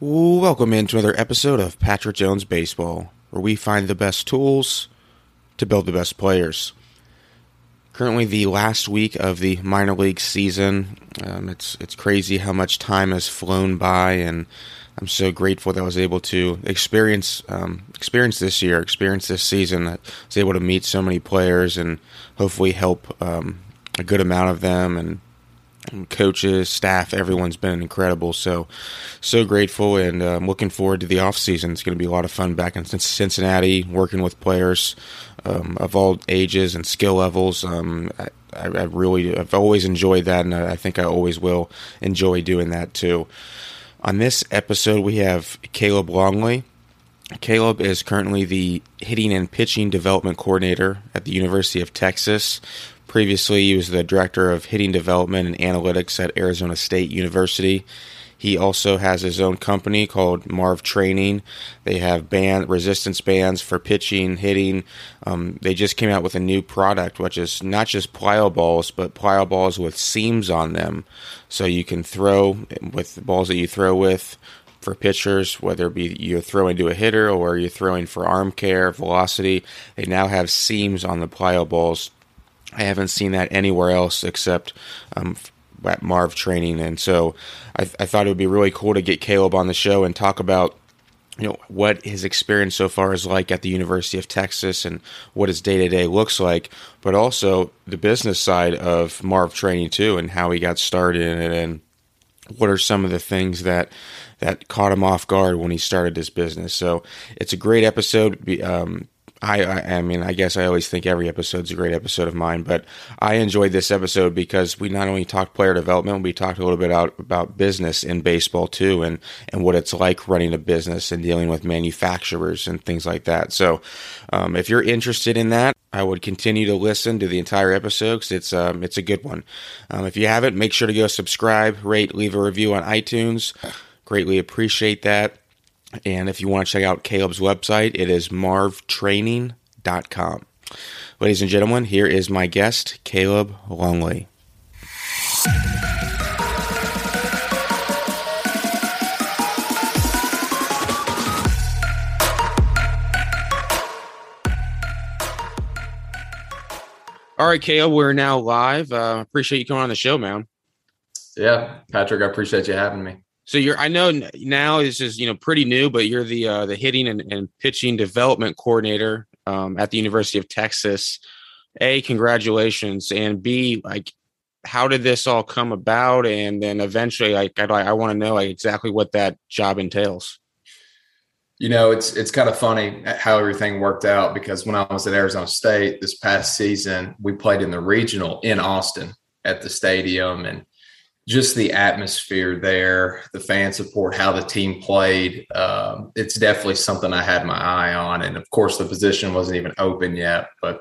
Welcome into another episode of Patrick Jones Baseball, where we find the best tools to build the best players. Currently, the last week of the minor league season. Um, it's it's crazy how much time has flown by, and I'm so grateful that I was able to experience um, experience this year, experience this season. I was able to meet so many players and hopefully help um, a good amount of them and coaches, staff, everyone's been incredible. So, so grateful, and I'm looking forward to the off season. It's going to be a lot of fun back in Cincinnati, working with players um, of all ages and skill levels. Um, I, I, really, I've always enjoyed that, and I think I always will enjoy doing that too. On this episode, we have Caleb Longley. Caleb is currently the hitting and pitching development coordinator at the University of Texas. Previously, he was the director of hitting development and analytics at Arizona State University. He also has his own company called Marv Training. They have band resistance bands for pitching, hitting. Um, they just came out with a new product, which is not just plyo balls, but plyo balls with seams on them, so you can throw with the balls that you throw with for pitchers, whether it be you're throwing to a hitter or you're throwing for arm care, velocity. They now have seams on the plyo balls I haven't seen that anywhere else except um, at Marv Training, and so I, I thought it would be really cool to get Caleb on the show and talk about you know what his experience so far is like at the University of Texas and what his day to day looks like, but also the business side of Marv Training too, and how he got started in it, and what are some of the things that that caught him off guard when he started this business. So it's a great episode. Um, I, I, I mean, I guess I always think every episode's a great episode of mine, but I enjoyed this episode because we not only talked player development, we talked a little bit out about business in baseball too, and and what it's like running a business and dealing with manufacturers and things like that. So, um, if you're interested in that, I would continue to listen to the entire episode because it's um, it's a good one. Um, if you haven't, make sure to go subscribe, rate, leave a review on iTunes. Greatly appreciate that. And if you want to check out Caleb's website, it is marvtraining.com. Ladies and gentlemen, here is my guest, Caleb Longley. All right, Caleb, we're now live. Uh, appreciate you coming on the show, man. Yeah, Patrick, I appreciate you having me. So you're, I know now is just you know pretty new, but you're the uh, the hitting and, and pitching development coordinator um, at the University of Texas. A, congratulations, and B, like, how did this all come about? And then eventually, like, I, I want to know like exactly what that job entails. You know, it's it's kind of funny how everything worked out because when I was at Arizona State this past season, we played in the regional in Austin at the stadium, and just the atmosphere there, the fan support, how the team played. Um, it's definitely something I had my eye on. And of course, the position wasn't even open yet. But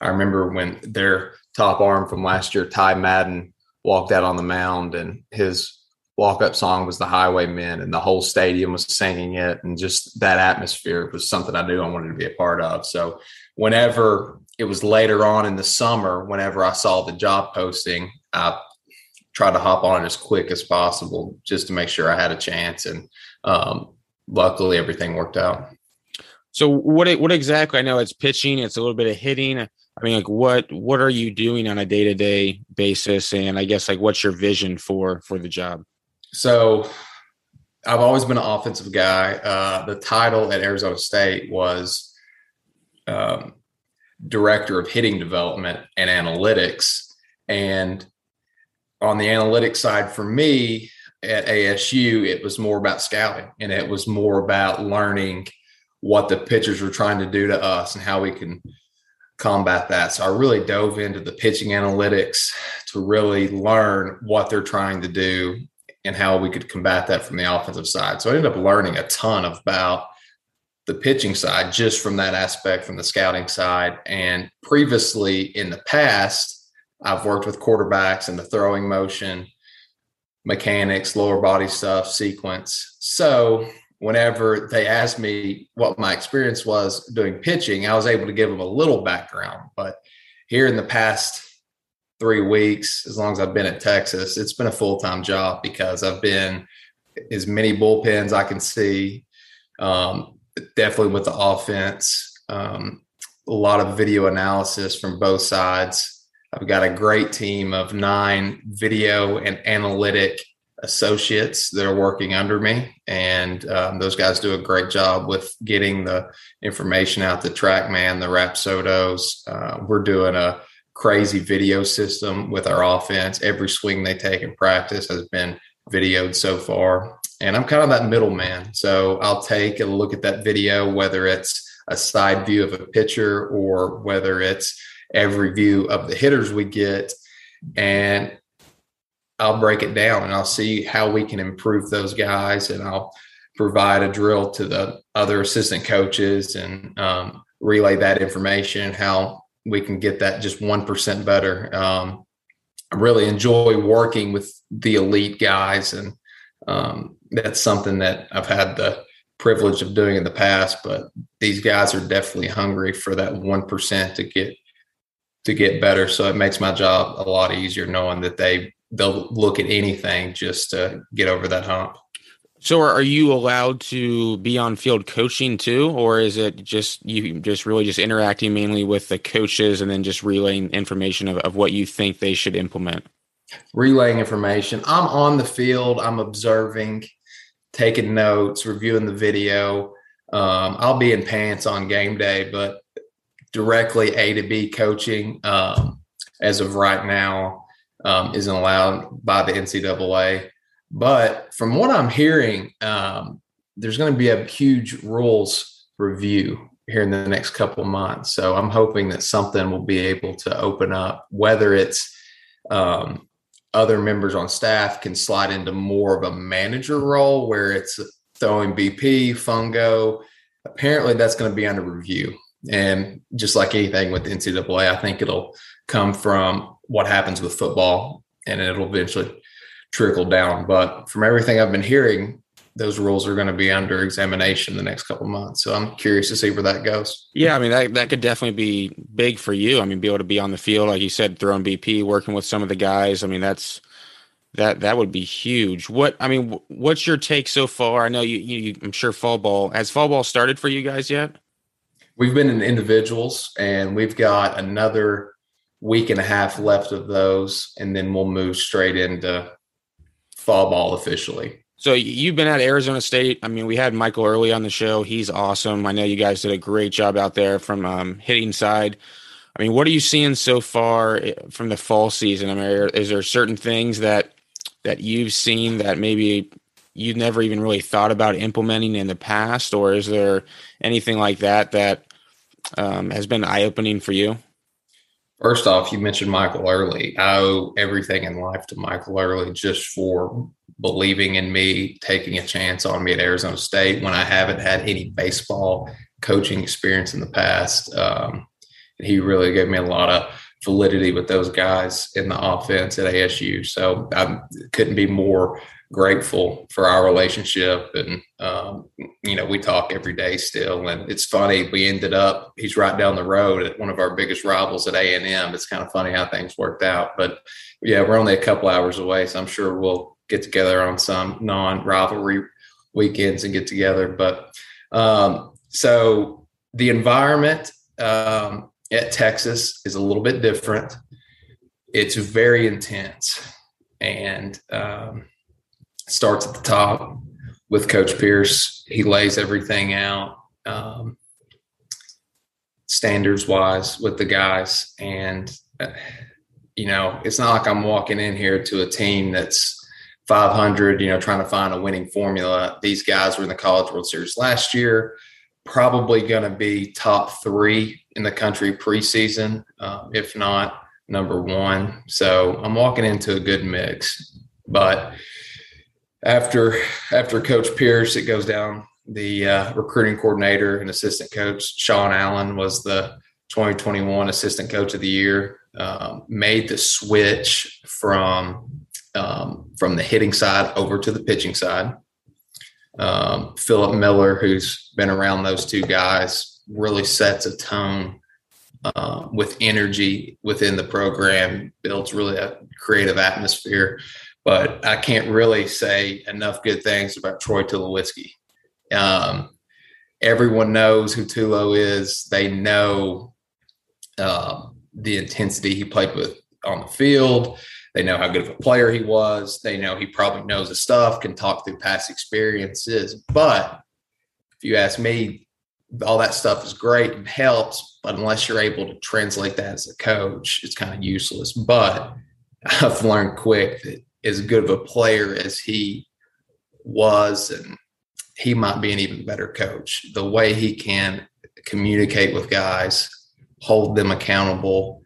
I remember when their top arm from last year, Ty Madden, walked out on the mound and his walk up song was the Highwaymen, and the whole stadium was singing it. And just that atmosphere was something I knew I wanted to be a part of. So whenever it was later on in the summer, whenever I saw the job posting, I try to hop on it as quick as possible just to make sure I had a chance. And um, luckily, everything worked out. So what what exactly? I know it's pitching. It's a little bit of hitting. I mean, like what what are you doing on a day to day basis? And I guess like what's your vision for for the job? So I've always been an offensive guy. Uh, the title at Arizona State was um, director of hitting development and analytics, and on the analytics side for me at ASU, it was more about scouting and it was more about learning what the pitchers were trying to do to us and how we can combat that. So I really dove into the pitching analytics to really learn what they're trying to do and how we could combat that from the offensive side. So I ended up learning a ton about the pitching side just from that aspect from the scouting side. And previously in the past, I've worked with quarterbacks and the throwing motion, mechanics, lower body stuff, sequence. So whenever they asked me what my experience was doing pitching, I was able to give them a little background. But here in the past three weeks, as long as I've been at Texas, it's been a full time job because I've been as many bullpens I can see. Um, definitely with the offense, um, a lot of video analysis from both sides. I've got a great team of nine video and analytic associates that are working under me, and um, those guys do a great job with getting the information out to TrackMan, the Rapsodos. Uh, we're doing a crazy video system with our offense. Every swing they take in practice has been videoed so far. And I'm kind of that middleman. So I'll take a look at that video, whether it's a side view of a pitcher or whether it's every view of the hitters we get. And I'll break it down and I'll see how we can improve those guys and I'll provide a drill to the other assistant coaches and um, relay that information, how we can get that just 1% better. Um, I really enjoy working with the elite guys, and um, that's something that I've had the privilege of doing in the past. But these guys are definitely hungry for that 1% to get to get better. So it makes my job a lot easier knowing that they they'll look at anything just to get over that hump. So are you allowed to be on field coaching too, or is it just you just really just interacting mainly with the coaches and then just relaying information of, of what you think they should implement? Relaying information. I'm on the field, I'm observing, taking notes, reviewing the video. Um, I'll be in pants on game day, but directly A to B coaching um, as of right now um, isn't allowed by the NCAA. But from what I'm hearing, um, there's going to be a huge rules review here in the next couple months. So I'm hoping that something will be able to open up, whether it's um, other members on staff can slide into more of a manager role where it's throwing BP, fungo. Apparently, that's going to be under review. And just like anything with NCAA, I think it'll come from what happens with football and it'll eventually trickle down. But from everything I've been hearing, those rules are going to be under examination the next couple months. So I'm curious to see where that goes. Yeah, I mean that that could definitely be big for you. I mean, be able to be on the field, like you said, throwing BP, working with some of the guys. I mean, that's that that would be huge. What I mean, what's your take so far? I know you, you I'm sure fall ball has fall ball started for you guys yet. We've been in individuals, and we've got another week and a half left of those, and then we'll move straight into fall ball officially. So you've been at Arizona State. I mean, we had Michael Earley on the show. He's awesome. I know you guys did a great job out there from um, hitting side. I mean, what are you seeing so far eh, from the fall season? I mean, is there certain things that that you've seen that maybe you've never even really thought about implementing in the past, or is there anything like that that um, has been eye opening for you? First off, you mentioned Michael Earley. I owe everything in life to Michael Earley just for believing in me, taking a chance on me at Arizona State when I haven't had any baseball coaching experience in the past. Um, he really gave me a lot of validity with those guys in the offense at ASU. So I couldn't be more grateful for our relationship and um, you know we talk every day still. And it's funny we ended up he's right down the road at one of our biggest rivals at a&m it's kind of funny how things worked out. But yeah we're only a couple hours away so i'm sure we'll get together on some non-rivalry weekends and get together. But um, so the environment um, at texas is a little bit different. It's very intense. And um, starts at the top with Coach Pierce. He lays everything out um, standards wise with the guys. And, uh, you know, it's not like I'm walking in here to a team that's 500, you know, trying to find a winning formula. These guys were in the College World Series last year, probably going to be top three in the country preseason, uh, if not number one. So I'm walking into a good mix. But after after Coach Pierce, it goes down. The uh, recruiting coordinator and assistant coach Sean Allen was the 2021 assistant coach of the year. Um, made the switch from um, from the hitting side over to the pitching side. Um, Philip Miller, who's been around those two guys, really sets a tone uh, with energy within the program, builds really a creative atmosphere but I can't really say enough good things about Troy Tulowitzki. Um, everyone knows who Tulo is. They know um, the intensity he played with on the field. They know how good of a player he was. They know he probably knows his stuff, can talk through past experiences. But if you ask me, all that stuff is great and helps, but unless you're able to translate that as a coach, it's kind of useless. But I've learned quick that as good of a player as he was, and he might be an even better coach. The way he can communicate with guys, hold them accountable,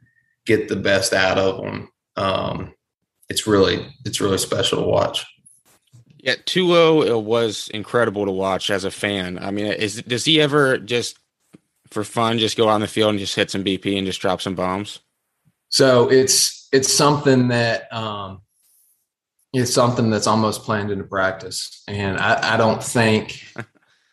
get the best out of them. Um, it's really it's really special to watch. Yeah, Tulo was incredible to watch as a fan. I mean, is does he ever just for fun just go on the field and just hit some BP and just drop some bombs? So it's it's something that um, it's something that's almost planned into practice, and I, I don't think.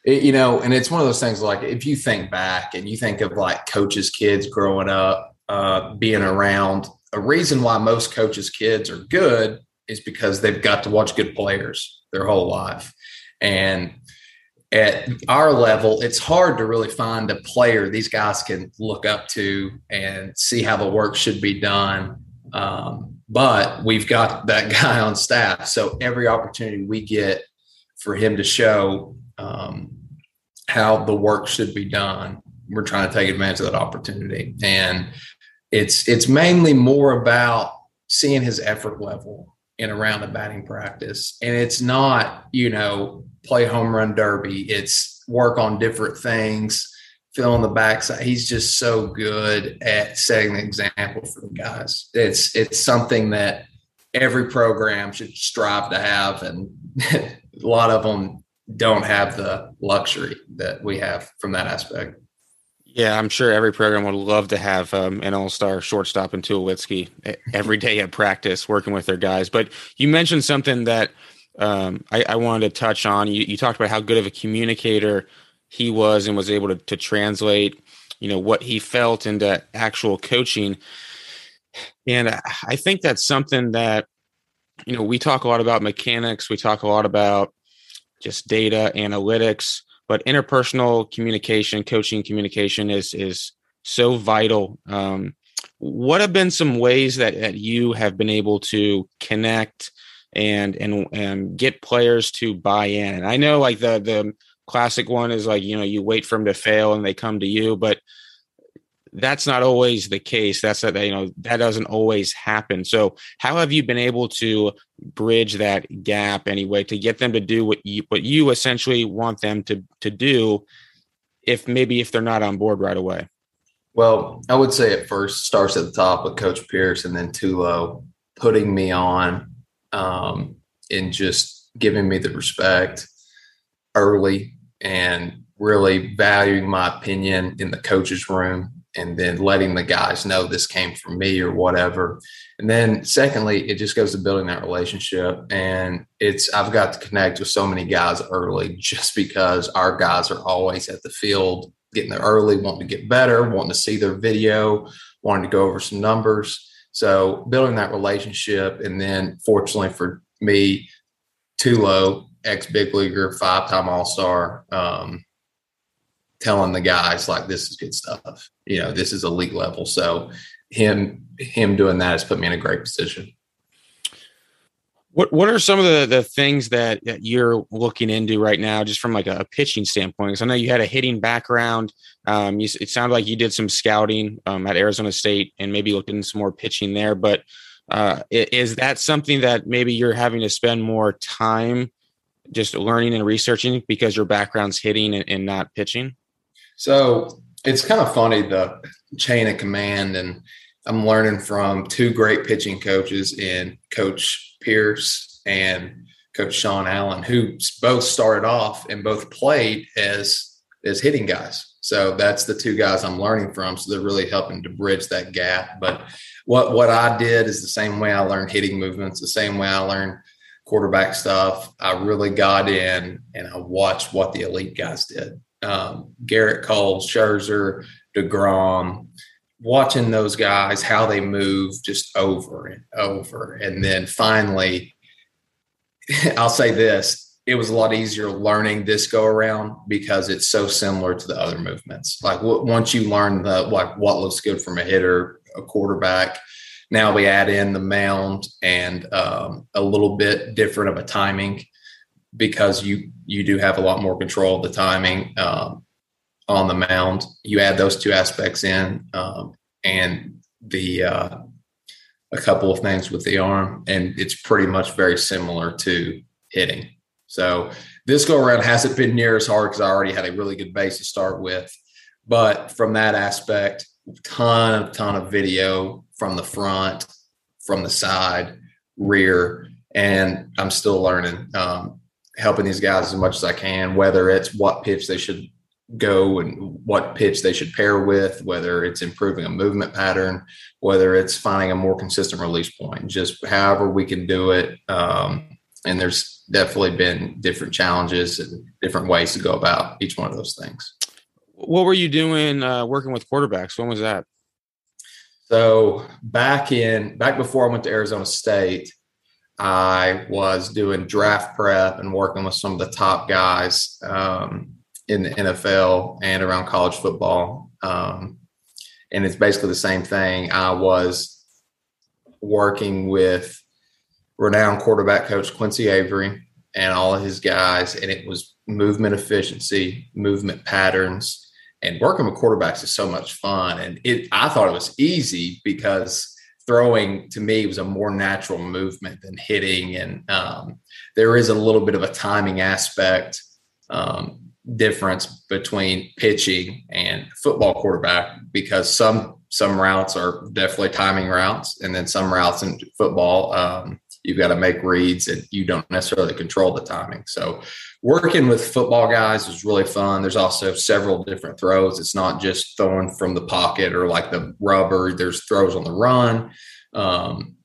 It, you know, and it's one of those things like if you think back and you think of like coaches' kids growing up, uh, being around, a reason why most coaches' kids are good is because they've got to watch good players their whole life. And at our level, it's hard to really find a player these guys can look up to and see how the work should be done. Um, but we've got that guy on staff. So every opportunity we get for him to show um, how the work should be done, we're trying to take advantage of that opportunity. And it's it's mainly more about seeing his effort level in around the batting practice. And it's not, you know, play home run derby. It's work on different things, fill on the backside. He's just so good at setting the example for the guys. It's it's something that every program should strive to have, and a lot of them don't have the luxury that we have from that aspect. Yeah, I'm sure every program would love to have um, an all-star shortstop in Tulowitzki every day at practice, working with their guys. But you mentioned something that um, I, I, wanted to touch on. You, you, talked about how good of a communicator he was and was able to, to translate, you know, what he felt into actual coaching. And I think that's something that, you know, we talk a lot about mechanics. We talk a lot about just data analytics but interpersonal communication, coaching communication is is so vital. Um, what have been some ways that, that you have been able to connect and and and get players to buy in? And I know like the the classic one is like you know you wait for them to fail and they come to you, but that's not always the case. That's that you know that doesn't always happen. So how have you been able to bridge that gap anyway to get them to do what you what you essentially want them to to do if maybe if they're not on board right away? Well, I would say it first starts at the top with Coach Pierce and then Tulo putting me on um, and just giving me the respect early and really valuing my opinion in the coach's room and then letting the guys know this came from me or whatever. And then secondly, it just goes to building that relationship. And it's I've got to connect with so many guys early just because our guys are always at the field getting there early, wanting to get better, wanting to see their video, wanting to go over some numbers. So building that relationship. And then fortunately for me, Tulo, ex big leaguer, five time all star, um, telling the guys like this is good stuff. You know, this is elite level. So him him doing that has put me in a great position. What what are some of the, the things that, that you're looking into right now, just from like a, pitching standpoint? Because I know you had a hitting background. Um, you, it sounded like you did some scouting um, at Arizona State and maybe looked into some more pitching there. But uh, is that something that maybe you're having to spend more time just learning and researching because your background's hitting and, and not pitching? So it's kind of funny the chain of command, and I'm learning from two great pitching coaches in Coach Pierce and Coach Sean Allen, who both started off and both played as as hitting guys. So that's the two guys I'm learning from. So they're really helping to bridge that gap. But what what I did is the same way I learned hitting movements, the same way I learned quarterback stuff. I really got in and I watched what the elite guys did um, Gerrit Cole, Scherzer, DeGrom, watching those guys, how they move just over and over. And then finally, I'll say this it was a lot easier learning this go around because it's so similar to the other movements. Like w- once you learn the like what looks good from a hitter, a quarterback. Now we add in the mound and um, a little bit different of a timing because you you do have a lot more control of the timing um, on the mound. You add those two aspects in, um, and the uh, a couple of things with the arm, and it's pretty much very similar to hitting. So this go around hasn't been near as hard because I already had a really good base to start with. But from that aspect, ton of ton of video from the front, from the side, rear, and I'm still learning, um, helping these guys as much as I can. Whether it's what pitch they should go and what pitch they should pair with, whether it's improving a movement pattern, whether it's finding a more consistent release point, just however we can do it. Um, and there's definitely been different challenges and different ways to go about each one of those things. What were you doing uh, working with quarterbacks? When was that? So back in back before I went to Arizona State, I was doing draft prep and working with some of the top guys um, in the NFL and around college football. Um, and it's basically the same thing. I was working with renowned quarterback coach Quincy Avery and all of his guys, and it was movement efficiency, movement patterns, and working with quarterbacks is so much fun. And it, I thought it was easy because throwing to me was a more natural movement than hitting, and um, there is a little bit of a timing aspect um, difference between pitching and football quarterback because some some routes are definitely timing routes, and then some routes in football um, you've got to make reads and you don't necessarily control the timing. So working with football guys is really fun. There's also several different throws. It's not just throwing from the pocket or like the rubber. There's throws on the run, um,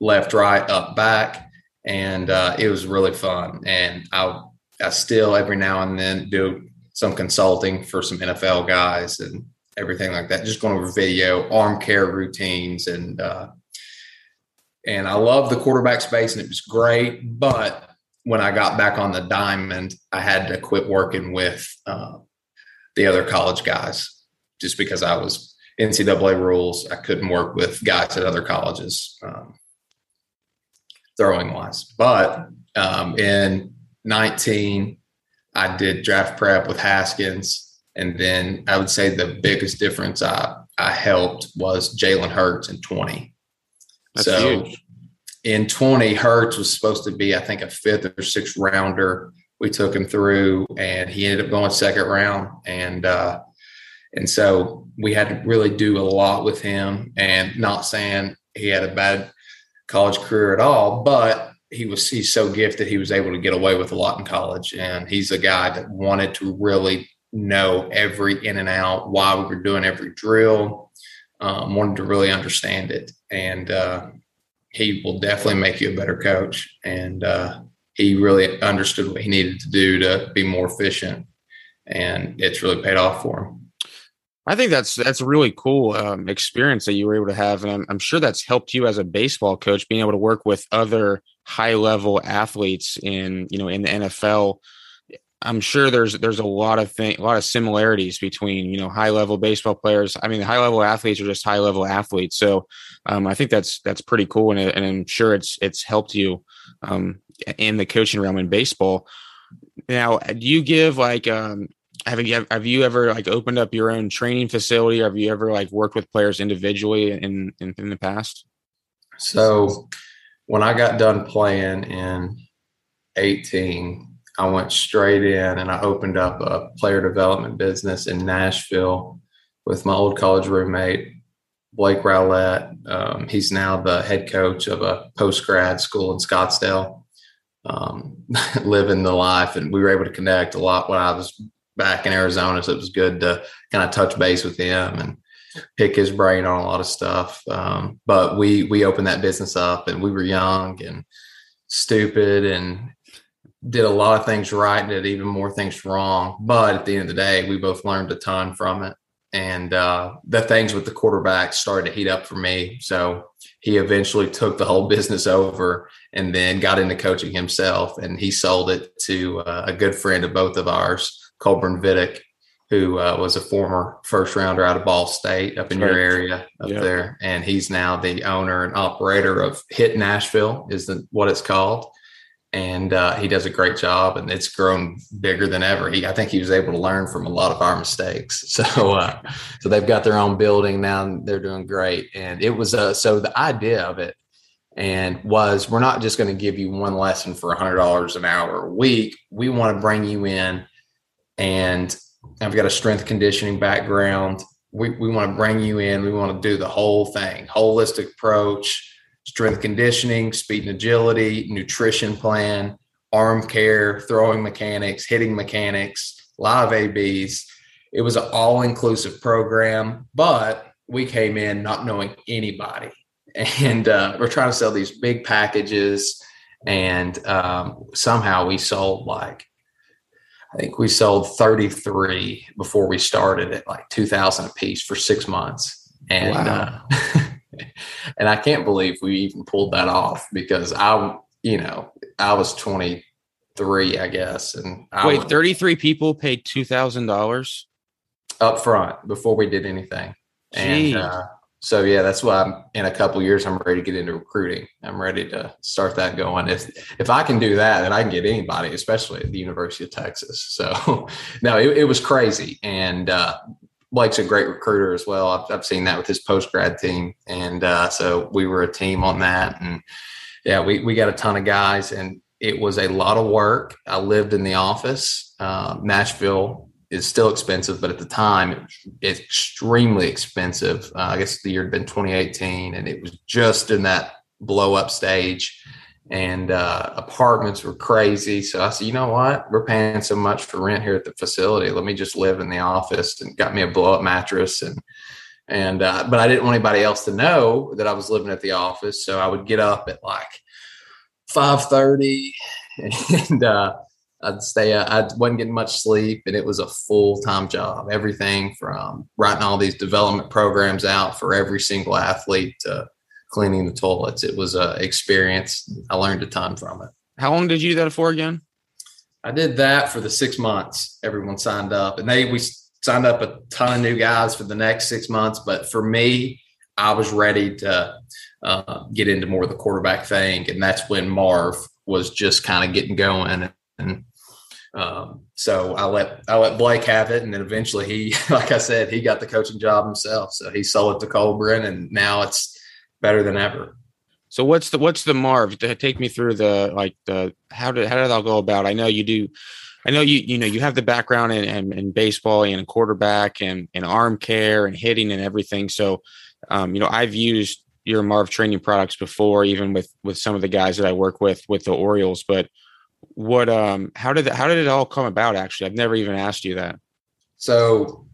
left, right, up, back, and uh, it was really fun. And I, I still every now and then do some consulting for some NFL guys and everything like that. Just going over video, arm care routines, and uh, and I love the quarterback space and it was great. But when I got back on the diamond, I had to quit working with uh, the other college guys just because I was NCAA rules. I couldn't work with guys at other colleges um, throwing wise. But um, in 19, I did draft prep with Haskins. And then I would say the biggest difference I, I helped was Jalen Hurts in 20 that's so huge. In 20, Hurts was supposed to be, I think, a fifth or sixth rounder. We took him through, and he ended up going second round. And uh, and so we had to really do a lot with him. And not saying he had a bad college career at all, but he was he's so gifted he was able to get away with a lot in college. And he's a guy that wanted to really know every in and out, why we were doing every drill, um, wanted to really understand it. And uh, he will definitely make you a better coach. And uh, he really understood what he needed to do to be more efficient. And it's really paid off for him. I think that's that's a really cool um, experience that you were able to have, and I'm, I'm, sure that's helped you as a baseball coach, being able to work with other high level athletes in you know in the NFL I'm sure there's there's a lot of thing, a lot of similarities between you know high level baseball players. I mean, high level athletes are just high level athletes. So um, I think that's that's pretty cool, and, and, I'm sure it's it's helped you um, in the coaching realm in baseball. Now, do you give like um, have you have you ever like opened up your own training facility? Have you ever like worked with players individually in in, in the past? So when I got done playing in 18 I went straight in and I opened up a player development business in Nashville with my old college roommate, Blake Rowlett. Um, he's now the head coach of a post grad school in Scottsdale, um, living the life. And we were able to connect a lot when I was back in Arizona. So it was good to kind of touch base with him and pick his brain on a lot of stuff. Um, but we, we opened that business up and we were young and stupid and did a lot of things right and did even more things wrong. But at the end of the day, we both learned a ton from it. and uh, the things with the quarterback started to heat up for me. So he eventually took the whole business over and then got into coaching himself. And he sold it to uh, a good friend of both of ours, Colburn Vidic, who uh, was a former first rounder out of Ball State up in right. your area up there. And he's now the owner and operator of Hit Nashville, is the, what it's called and uh, he does a great job and it's grown bigger than ever. He i think he was able to learn from a lot of our mistakes. So uh, so they've got their own building now and they're doing great. And it was uh, so the idea of it and was we're not just going to give you one lesson for $100 an hour a week. We want to bring you in and i've got a strength conditioning background. We, we want to bring you in. We want to do the whole thing holistic approach strength conditioning, speed and agility, nutrition plan, arm care, throwing mechanics, hitting mechanics, live ABs. It was an all inclusive program, but we came in not knowing anybody. And uh, we're trying to sell these big packages. And um, somehow we sold like, I think we sold 33 before we started at like 2000 a piece for six months. And wow. uh, and I can't believe we even pulled that off because I, you know, I was 23, I guess. And I wait, 33 people paid $2,000 up front before we did anything. Jeez. And uh, so, yeah, that's why I'm in a couple years, I'm ready to get into recruiting. I'm ready to start that going. If, if I can do that, then I can get anybody, especially at the University of Texas. So, no, it, it was crazy. And, uh, Blake's a great recruiter as well. I've, I've seen that with his post grad team, and uh, so we were a team on that. And yeah, we we got a ton of guys, and it was a lot of work. I lived in the office. Uh, Nashville is still expensive, but at the time, extremely expensive. Uh, I guess the year had been 2018, and it was just in that blow up stage and uh, apartments were crazy. So I said, you know what? We're paying so much for rent here at the facility. Let me just live in the office and got me a blow up mattress and and uh, but I didn't want anybody else to know that I was living at the office. So I would get up at like five thirty and uh, I'd stay. Uh, I wasn't getting much sleep, and it was a full time job. Everything from writing all these development programs out for every single athlete to cleaning the toilets. It was a experience. I learned a ton from it. How long did you do that for again? I did that for the six months. Everyone signed up, and they we signed up a ton of new guys for the next six months. But for me, I was ready to uh, get into more of the quarterback thing, and that's when Marv was just kind of getting going. And um, so I let I let Blake have it, and then eventually he, like I said, he got the coaching job himself. So he sold it to Colburn, and now it's better than ever. So what's the what's the Marv? Take me through the like the how did how did that go about? I know you do. I know you you know you have the background in, in, in baseball and quarterback and, and arm care and hitting and everything. So um, you know I've used your Marv training products before, even with with some of the guys that I work with with the Orioles. But what um how did how did it all come about? Actually, I've never even asked you that. So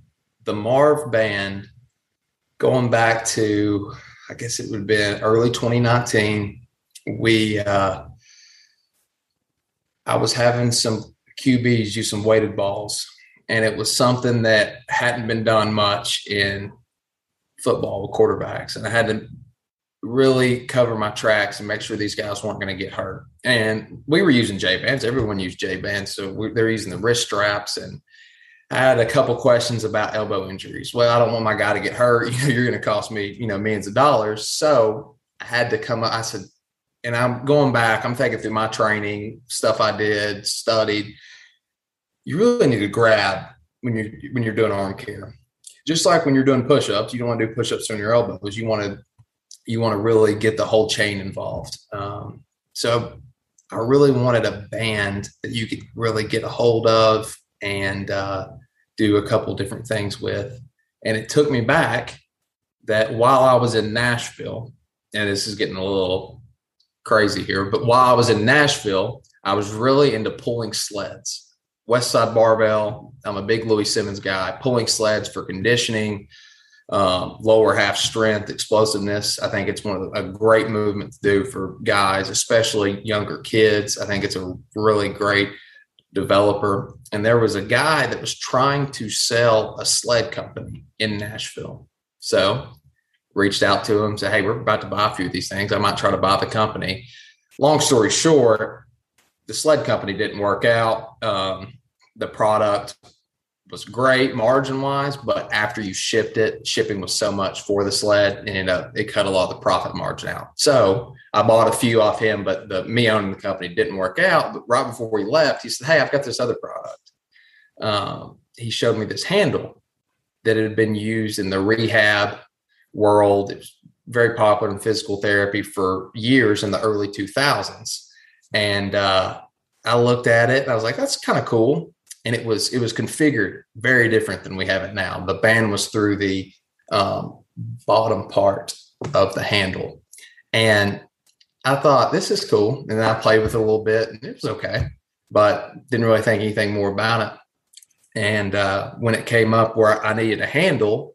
the Marv band, going back to I guess it would have been early 2019. We, uh, I was having some QBs use some weighted balls, and it was something that hadn't been done much in football with quarterbacks, and I had to really cover my tracks and make sure these guys weren't going to get hurt. And we were using J bands; everyone used J bands, so we, they're using the wrist straps and I had a couple questions about elbow injuries. Well, I don't want my guy to get hurt. You know, you're going to cost me, you know, millions of dollars. So I had to come up. I said, and I'm going back. I'm thinking through my training stuff I did, studied. You really need to grab when you're when you're doing arm care. Just like when you're doing push-ups, you don't want to do push-ups on your elbows. You want to you want to really get the whole chain involved. Um, so I really wanted a band that you could really get a hold of and uh, do a couple different things with. And it took me back that while I was in Nashville, and this is getting a little crazy here, but while I was in Nashville, I was really into pulling sleds. West Side Barbell. I'm a big Louie Simmons guy, pulling sleds for conditioning, um, lower half strength, explosiveness. I think it's one of the, a great movement to do for guys, especially younger kids. I think it's a really great developer, and there was a guy that was trying to sell a sled company in Nashville. So reached out to him, said, Hey, we're about to buy a few of these things. I might try to buy the company. Long story short, the sled company didn't work out. Um, the product was great margin wise, but after you shipped it, shipping was so much for the sled, and uh, it cut a lot of the profit margin out. So I bought a few off him, but the me owning the company didn't work out. But right before we left, he said, "Hey, I've got this other product." Um, he showed me this handle that had been used in the rehab world. It was very popular in physical therapy for years in the early 2000s, and uh, I looked at it and I was like, "That's kind of cool." And it was it was configured very different than we have it now. The band was through the um, bottom part of the handle, and I thought this is cool. And I played with it a little bit, and it was okay, but didn't really think anything more about it. And uh, when it came up where I needed a handle,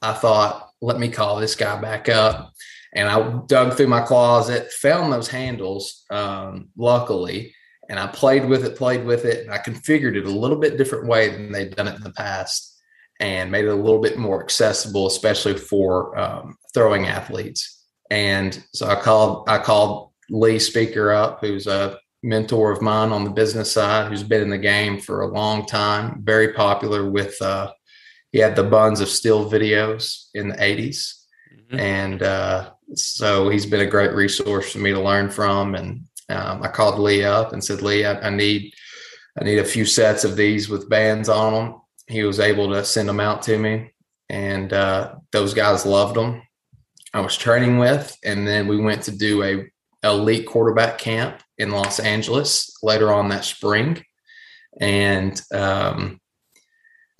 I thought, let me call this guy back up. And I dug through my closet, found those handles, um, luckily, and I played with it, played with it, and I configured it a little bit different way than they'd done it in the past, and made it a little bit more accessible, especially for um, throwing athletes. And so I called I called Lee Speaker up, who's a mentor of mine on the business side, who's been in the game for a long time, very popular with. Uh, he had the Buns of Steel videos in the '80s, mm-hmm. and uh, so he's been a great resource for me to learn from and um, I called Lee up and said, Lee, I, I, need I need a few sets of these with bands on them. He was able to send them out to me, and uh, those guys loved them. I was training with, and then we went to do a elite quarterback camp in Los Angeles later on that spring, and um,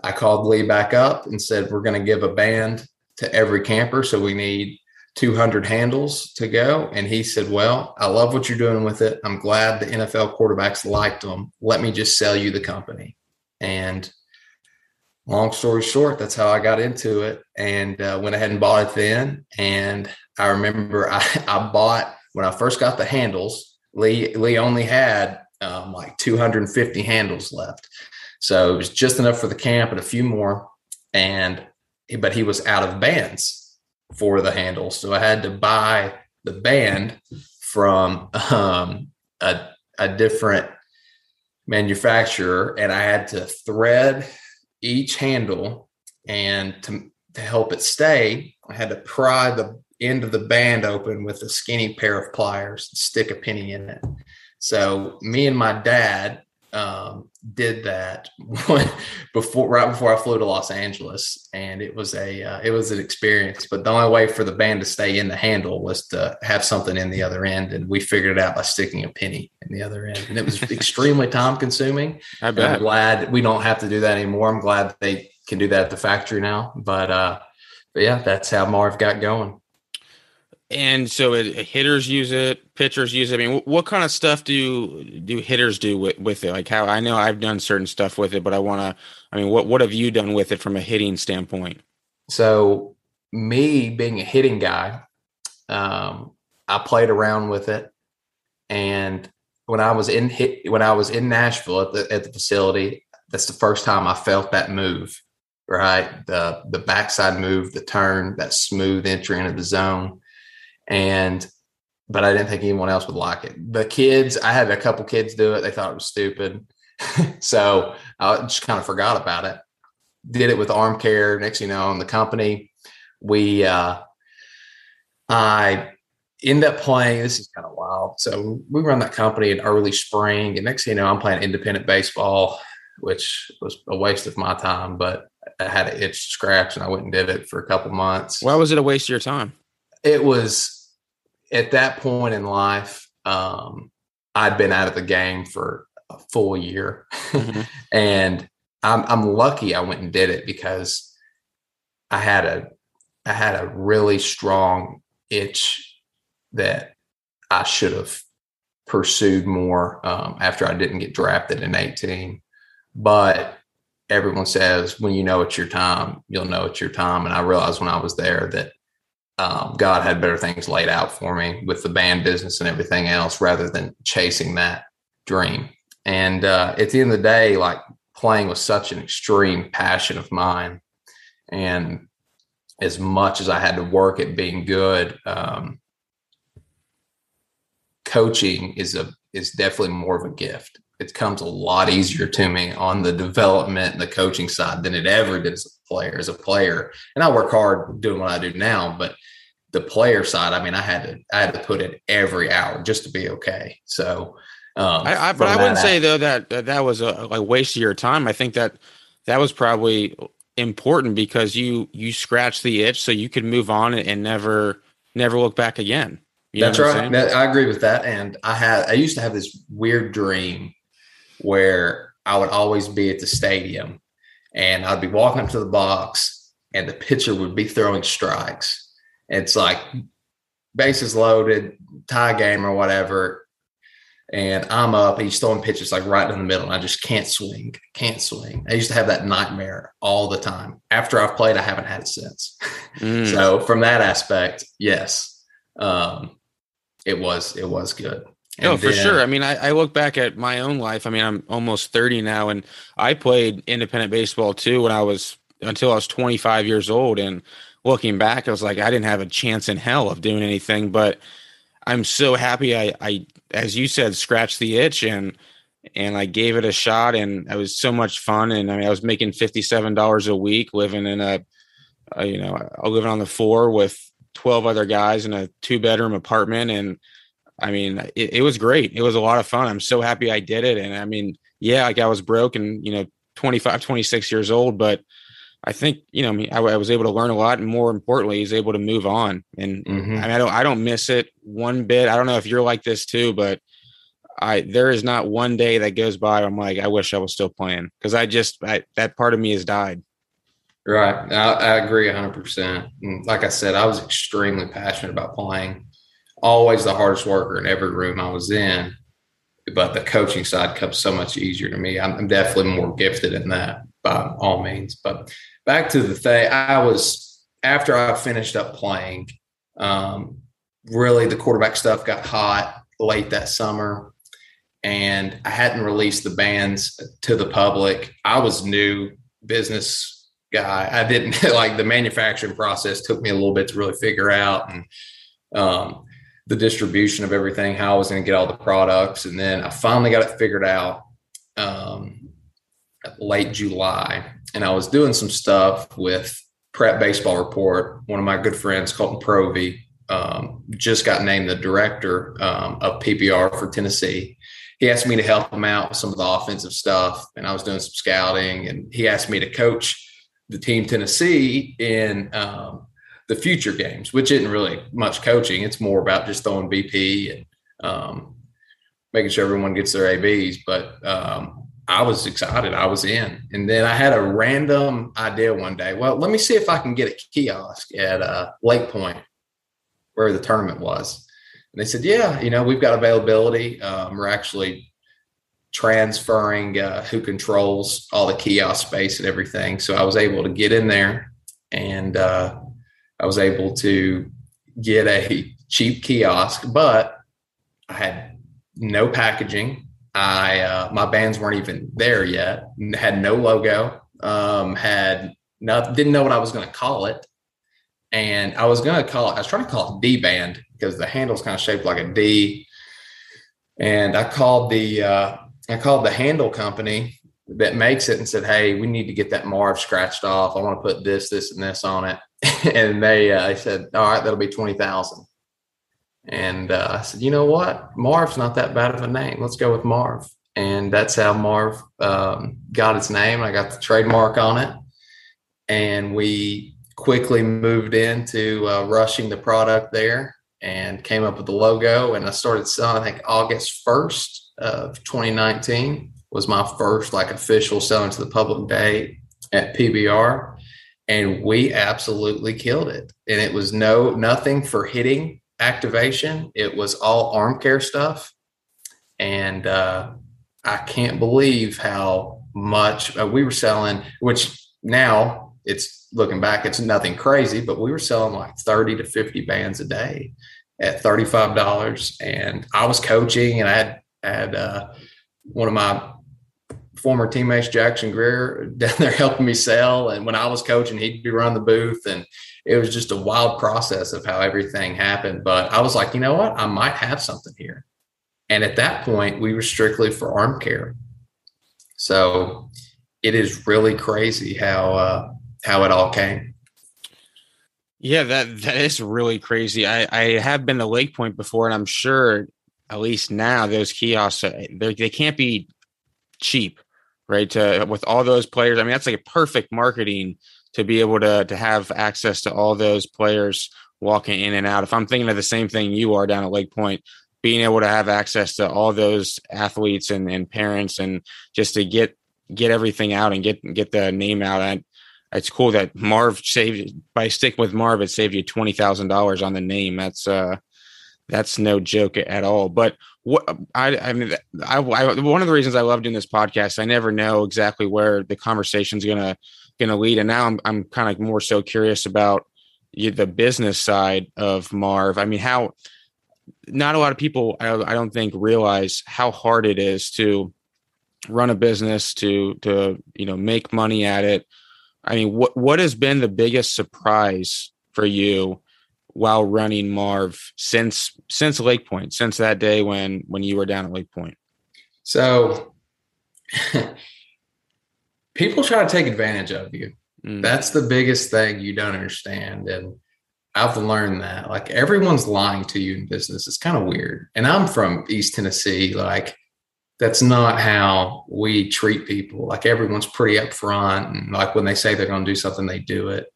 I called Lee back up and said, "We're going to give a band to every camper, so we need 200 handles to go. And he said, Well, I love what you're doing with it. I'm glad the NFL quarterbacks liked them. Let me just sell you the company. And long story short, that's how I got into it and uh, went ahead and bought it then. And I remember I, I bought when I first got the handles, Lee, Lee only had um, like 250 handles left. So it was just enough for the camp and a few more. And, but he was out of bands for the handle. So I had to buy the band from um, a, a different manufacturer and I had to thread each handle and to, to help it stay, I had to pry the end of the band open with a skinny pair of pliers and stick a penny in it. So me and my dad um, did that before right before I flew to Los Angeles, and it was a uh, it was an experience. But the only way for the band to stay in the handle was to have something in the other end, and we figured it out by sticking a penny in the other end, and it was extremely time consuming. I bet. I'm glad we don't have to do that anymore. I'm glad they can do that at the factory now. But uh, but yeah, that's how Marv got going and so it, hitters use it, pitchers use it. I mean, what kind of stuff do do hitters do with, with it? Like how I know I've done certain stuff with it, but I want to. I mean, what what have you done with it from a hitting standpoint? So me being a hitting guy, um, I played around with it, and when I was in hit, when I was in Nashville at the at the facility, that's the first time I felt that move. Right, the the backside move, the turn, that smooth entry into the zone and but I didn't think anyone else would like it. The kids, I had a couple kids do it. They thought it was stupid. so I just kind of forgot about it. Did it with arm care. Next, you know, in the company, we, uh, I end up playing. This is kind of wild. So we run that company in early spring. And next thing you know, I'm playing independent baseball, which was a waste of my time, but I had an itch scratch and I went and did it for a couple months. Why was it a waste of your time? It was at that point in life, um, I'd been out of the game for a full year, mm-hmm. and I'm, I'm lucky I went and did it because I had a I had a really strong itch that I should have pursued more um, after I didn't get drafted in 18. But everyone says when you know it's your time, you'll know it's your time. And I realized when I was there that um, God had better things laid out for me with the band business and everything else rather than chasing that dream. And uh, at the end of the day, like playing was such an extreme passion of mine. And as much as I had to work at being good, um, coaching is a is definitely more of a gift. It comes a lot easier to me on the development and the coaching side than it ever did as a player. As a player, and I work hard doing what I do now, but the player side, I mean, I had to I had to put in every hour just to be okay. So, um, I, I but I wouldn't say though that that, that was a, a waste of your time. I think that that was probably important because you you scratched the itch so you could move on and never never look back again. You That's right. I agree with that. And I had I used to have this weird dream where I would always be at the stadium and I'd be walking up to the box and the pitcher would be throwing strikes it's like bases loaded, tie game or whatever. And I'm up, and he's throwing pitches like right in the middle, and I just can't swing, can't swing. I used to have that nightmare all the time. After I've played, I haven't had it since. Mm. so from that aspect, yes, um, it was it was good. And oh, for then, sure. I mean, I, I, look back at my own life. I mean, I'm almost 30 now, and I played independent baseball too when I was until I was 25 years old. And looking back, I was like, I didn't have a chance in hell of doing anything, but I'm so happy I, I, as you said, scratched the itch and, and I gave it a shot and it was so much fun. And I mean, I was making $57 a week living in a, a you know, living on the floor with 12 other guys in a two bedroom apartment. And I mean, it, it was great. It was a lot of fun. I'm so happy I did it. And I mean, yeah, like I was broke and, you know, 25, 26 years old, but I think you know I, I, was able to learn a lot, and more importantly, he's able to move on. And mm-hmm. I, mean, I don't I don't miss it one bit. I don't know if you're like this too, but I there is not one day that goes by I'm like I wish I was still playing because I just I, that part of me has died. Right, I, I agree 100. percent Like I said, I was extremely passionate about playing. Always the hardest worker in every room I was in, but the coaching side comes so much easier to me. I'm, I'm definitely more gifted in that by all means, but back to the thing, I was after I finished up playing. Um, really, the quarterback stuff got hot late that summer, and I hadn't released the bands to the public. I was new business guy. I didn't like the manufacturing process took me a little bit to really figure out and um, the distribution of everything, how I was going to get all the products, and then I finally got it figured out. Um, late July, and I was doing some stuff with Prep Baseball Report. One of my good friends, Colton Provey, um, just got named the director um, of PBR for Tennessee. He asked me to help him out with some of the offensive stuff, and I was doing some scouting. And he asked me to coach the team Tennessee in um, the future games, which isn't really much coaching. It's more about just throwing BP and um, making sure everyone gets their ABs. But um, I was excited. I was in. And then I had a random idea one day. Well, let me see if I can get a kiosk at uh, Lake Point where the tournament was. And they said, yeah, you know, we've got availability. Um, we're actually transferring uh, who controls all the kiosk space and everything. So I was able to get in there and uh, I was able to get a cheap kiosk, but I had no packaging I uh, my bands weren't even there yet. Had no logo. Um, had not didn't know what I was going to call it, and I was going to call it. I was trying to call it D band because the handle's kind of shaped like a D. And I called the uh, I called the handle company that makes it and said, "Hey, we need to get that Marv scratched off. I want to put this, this, and this on it." and they uh, they said, "All right, that'll be twenty thousand. And uh, I said, you know what? Marv's not that bad of a name. Let's go with Marv. And that's how Marv um, got its name. I got the trademark on it. And we quickly moved into uh, rushing the product there and came up with the logo. And I started selling, I think August 1st of 2019 was my first like official selling to the public day at PBR. And we absolutely killed it. And it was no nothing for hitting activation. It was all arm care stuff. And uh, I can't believe how much uh, we were selling, which now it's looking back, it's nothing crazy, but we were selling like 30 to 50 bands a day at $35. And I was coaching and I had, had uh, one of my former teammates, Jackson Greer, down there helping me sell. And when I was coaching, he'd be running the booth. And it was just a wild process of how everything happened. But I was like, you know what? I might have something here. And at that point, we were strictly for arm care. So it is really crazy how uh, how it all came. Yeah, that that is really crazy. I I have been to Lake Point before, and I'm sure at least now those kiosks uh, they can't be cheap, right? To, with all those players, I mean that's like a perfect marketing to be able to to have access to all those players walking in and out. If I'm thinking of the same thing you are down at Lake Point, being able to have access to all those athletes and, and parents and just to get get everything out and get get the name out. And it's cool that Marv saved by sticking with Marv, it saved you twenty thousand dollars on the name. That's uh that's no joke at all. But what I I mean I, I one of the reasons I love doing this podcast, I never know exactly where the conversation's gonna gonna lead. And now I'm I'm kind of more so curious about you, the business side of Marv. I mean, how not a lot of people I, I don't think realize how hard it is to run a business to to you know make money at it i mean what what has been the biggest surprise for you while running marv since since lake point since that day when when you were down at lake point so people try to take advantage of you mm. that's the biggest thing you don't understand and I've learned that like everyone's lying to you in business. It's kind of weird. And I'm from East Tennessee. Like that's not how we treat people. Like everyone's pretty upfront, and like when they say they're going to do something, they do it.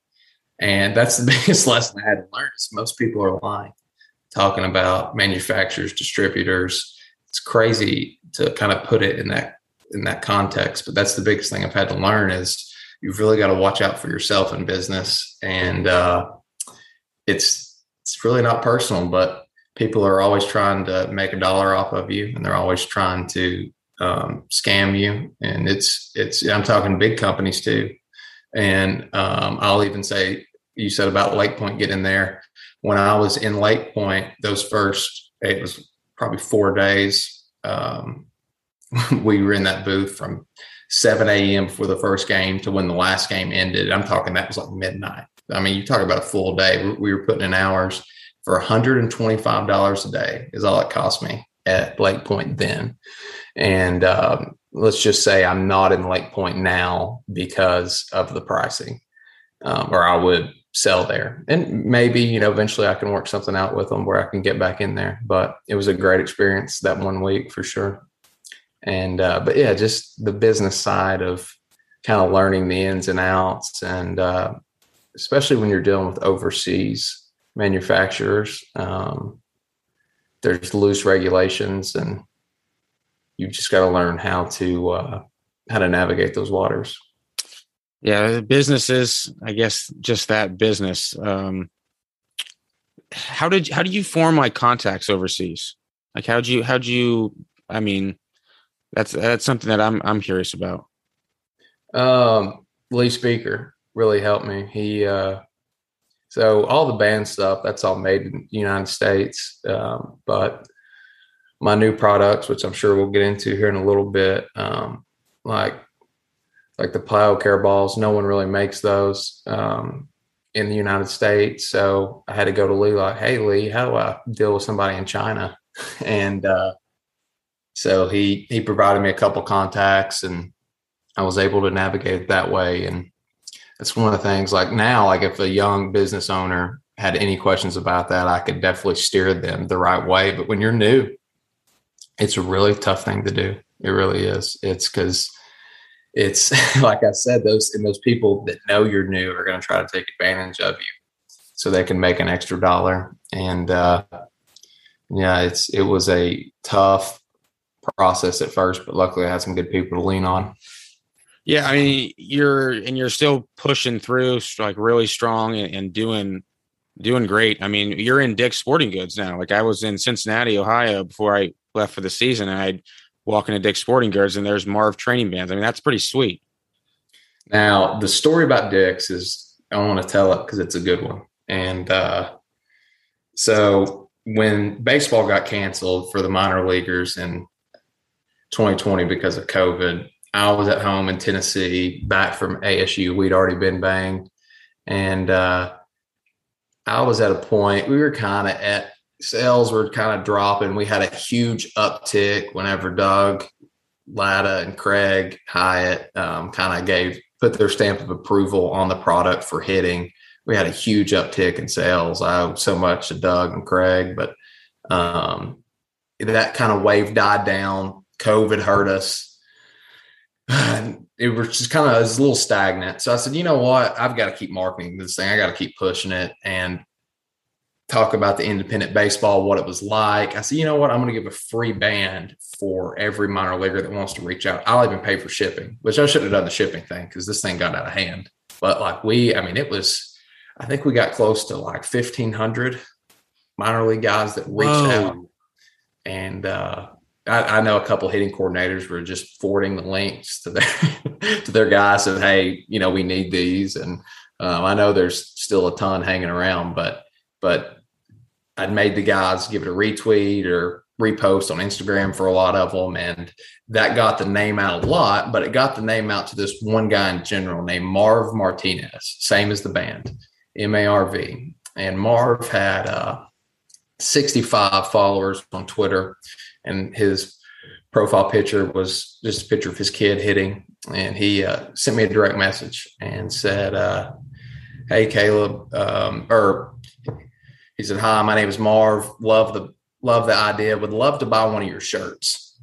And that's the biggest lesson I had to learn. Is most people are lying, talking about manufacturers, distributors. It's crazy to kind of put it in that in that context, but that's the biggest thing I've had to learn is you've really got to watch out for yourself in business, and uh, it's it's really not personal, but people are always trying to make a dollar off of you and they're always trying to um, scam you and it's it's i'm talking big companies too and um, i'll even say you said about lake point getting there. When i was in lake point those first it was probably four days um, we were in that booth from 7 a.m for the first game to when the last game ended. I'm talking that was like midnight. I mean you talk about a full day. We were putting in hours for $125 a day is all it cost me at Lake Point then. And um, let's just say I'm not in Lake Point now because of the pricing, um, or I would sell there. And maybe, you know, eventually I can work something out with them where I can get back in there. But it was a great experience that one week for sure. And, uh, but yeah, just the business side of kind of learning the ins and outs. And uh, especially when you're dealing with overseas manufacturers. Um, there's loose regulations, and you just got to learn how to uh, how to navigate those waters. Yeah, business is, I guess, just that business. Um, how did how do you form like contacts overseas? Like, how'd you how'd you? I mean, that's that's something that I'm I'm curious about. Um, Lee Speaker really helped me. He uh, so all the band stuff, that's all made in the United States. Um, but my new products, which I'm sure we'll get into here in a little bit, um, like like the plyo care balls, no one really makes those um, in the United States. So I had to go to Lee, like, hey Lee, how do I deal with somebody in China? and uh, so he he provided me a couple contacts, and I was able to navigate that way. And that's one of the things like now, like if a young business owner had any questions about that, I could definitely steer them the right way. But when you're new, it's a really tough thing to do. It really is. It's because it's like I said, those and those people that know you're new are going to try to take advantage of you so they can make an extra dollar. And uh, yeah, it's it was a tough process at first, but luckily I had some good people to lean on. Yeah, I mean, you're and you're still pushing through like really strong and, and, doing doing great. I mean, you're in Dick's Sporting Goods now. Like I was in Cincinnati, Ohio before I left for the season, and I'd walk to Dick's Sporting Goods and there's Marv training bands. I mean, that's pretty sweet. Now, the story about Dick's is I want to tell it because it's a good one. And uh, so when baseball got canceled for the minor leaguers in 2020 because of COVID. I was at home in Tennessee, back from ASU. We'd already been banged. And uh, I was at a point, we were kind of at sales were kind of dropping. We had a huge uptick whenever Doug, Latta, and Craig Hyatt um, kind of gave put their stamp of approval on the product for hitting. We had a huge uptick in sales. I owe so much to Doug and Craig, but um, that kind of wave died down. COVID hurt us. It was just kind of a little stagnant. So I said, you know what? I've got to keep marketing this thing. I got to keep pushing it. And talk about the independent baseball, what it was like. I said, you know what? I'm going to give a free band for every minor leaguer that wants to reach out. I'll even pay for shipping, which I shouldn't have done the shipping thing because this thing got out of hand. But like we, I mean, it was, I think we got close to like 1,500 minor league guys that reached Whoa. out. And uh, I, I, know a couple hitting coordinators were just forwarding the links to their to their guys and hey, you know, we need these. And um, I know there's still a ton hanging around, but but I'd made the guys give it a retweet or repost on Instagram for a lot of them. And that got the name out a lot, but it got the name out to this one guy in general named Marv Martinez, same as the band, M A R V. And Marv had uh, 65 followers on Twitter, and his profile picture was just a picture of his kid hitting. And he uh, sent me a direct message and said, uh, Hey, Caleb, um, or he said, "Hi, my name is Marv. Love the love the idea. Would love to buy one of your shirts."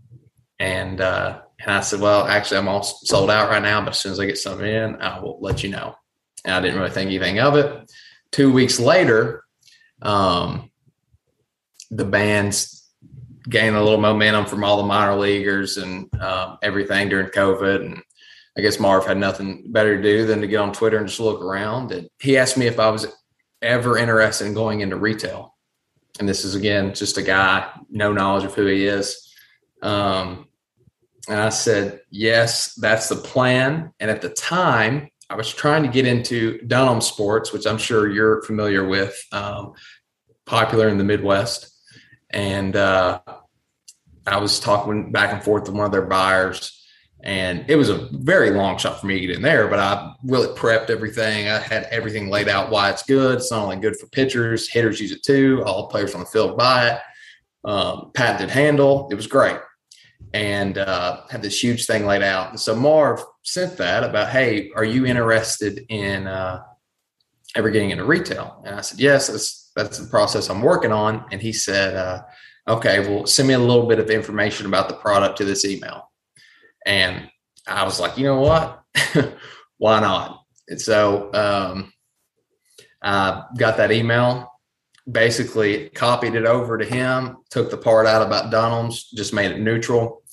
And uh, and I said, "Well, actually, I'm all sold out right now, but as soon as I get some in, I will let you know." And I didn't really think anything of it. Two weeks later, um, the band's gained a little momentum from all the minor leaguers and um, everything during COVID. And I guess Marv had nothing better to do than to get on Twitter and just look around. And he asked me if I was ever interested in going into retail. And this is again just a guy, no knowledge of who he is. Um, and I said, yes, that's the plan. And at the time, I was trying to get into Dunham Sports, which I'm sure you're familiar with, um, popular in the Midwest. And uh, I was talking back and forth with one of their buyers and it was a very long shot for me to get in there, but I really prepped everything. I had everything laid out why it's good. It's not only good for pitchers, hitters use it too. All players on the field buy it. Um, patented handle. It was great. And uh, had this huge thing laid out. And so Marv sent that about, hey, are you interested in uh, ever getting into retail? And I said, yes, that's, that's the process I'm working on. And he said, uh, okay, well, send me a little bit of information about the product to this email. And I was like, you know what? Why not? And so um, I got that email, basically copied it over to him, took the part out about Dunham's, just made it neutral.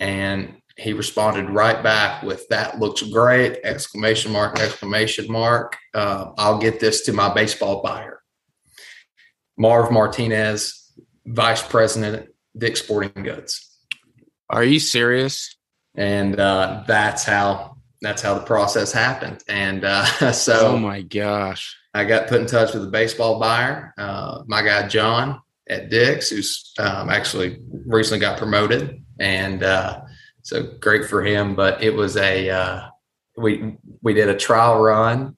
And he responded right back with that looks great exclamation mark exclamation mark uh, i'll get this to my baseball buyer marv martinez vice president dick sporting goods are you serious and uh, that's how that's how the process happened. And uh, so, oh my gosh, I got put in touch with a baseball buyer, uh, my guy John at Dick's, who's um, actually recently got promoted, and uh, so great for him. But it was a uh, we we did a trial run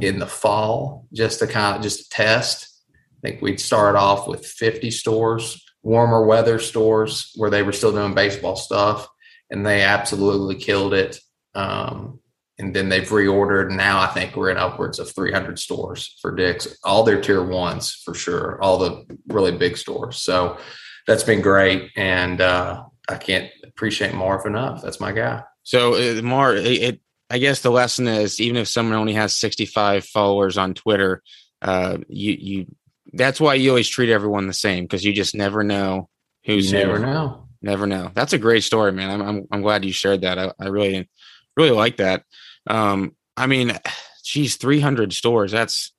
in the fall just to kind of just test. I think we'd start off with 50 stores, warmer weather stores where they were still doing baseball stuff and they absolutely killed it. Um, and then they've reordered. Now I think we're in upwards of 300 stores for Dick's, all their tier ones for sure, all the really big stores. So that's been great, and uh, I can't appreciate Marv enough. That's my guy. So uh, Marv, it, it, I guess the lesson is even if someone only has 65 followers on Twitter, uh, you you that's why you always treat everyone the same because you just never know who's you never who. know never know. That's a great story, man. I'm I'm, I'm glad you shared that. I, I really really like that. Um, I mean, geez, 300 stores. That's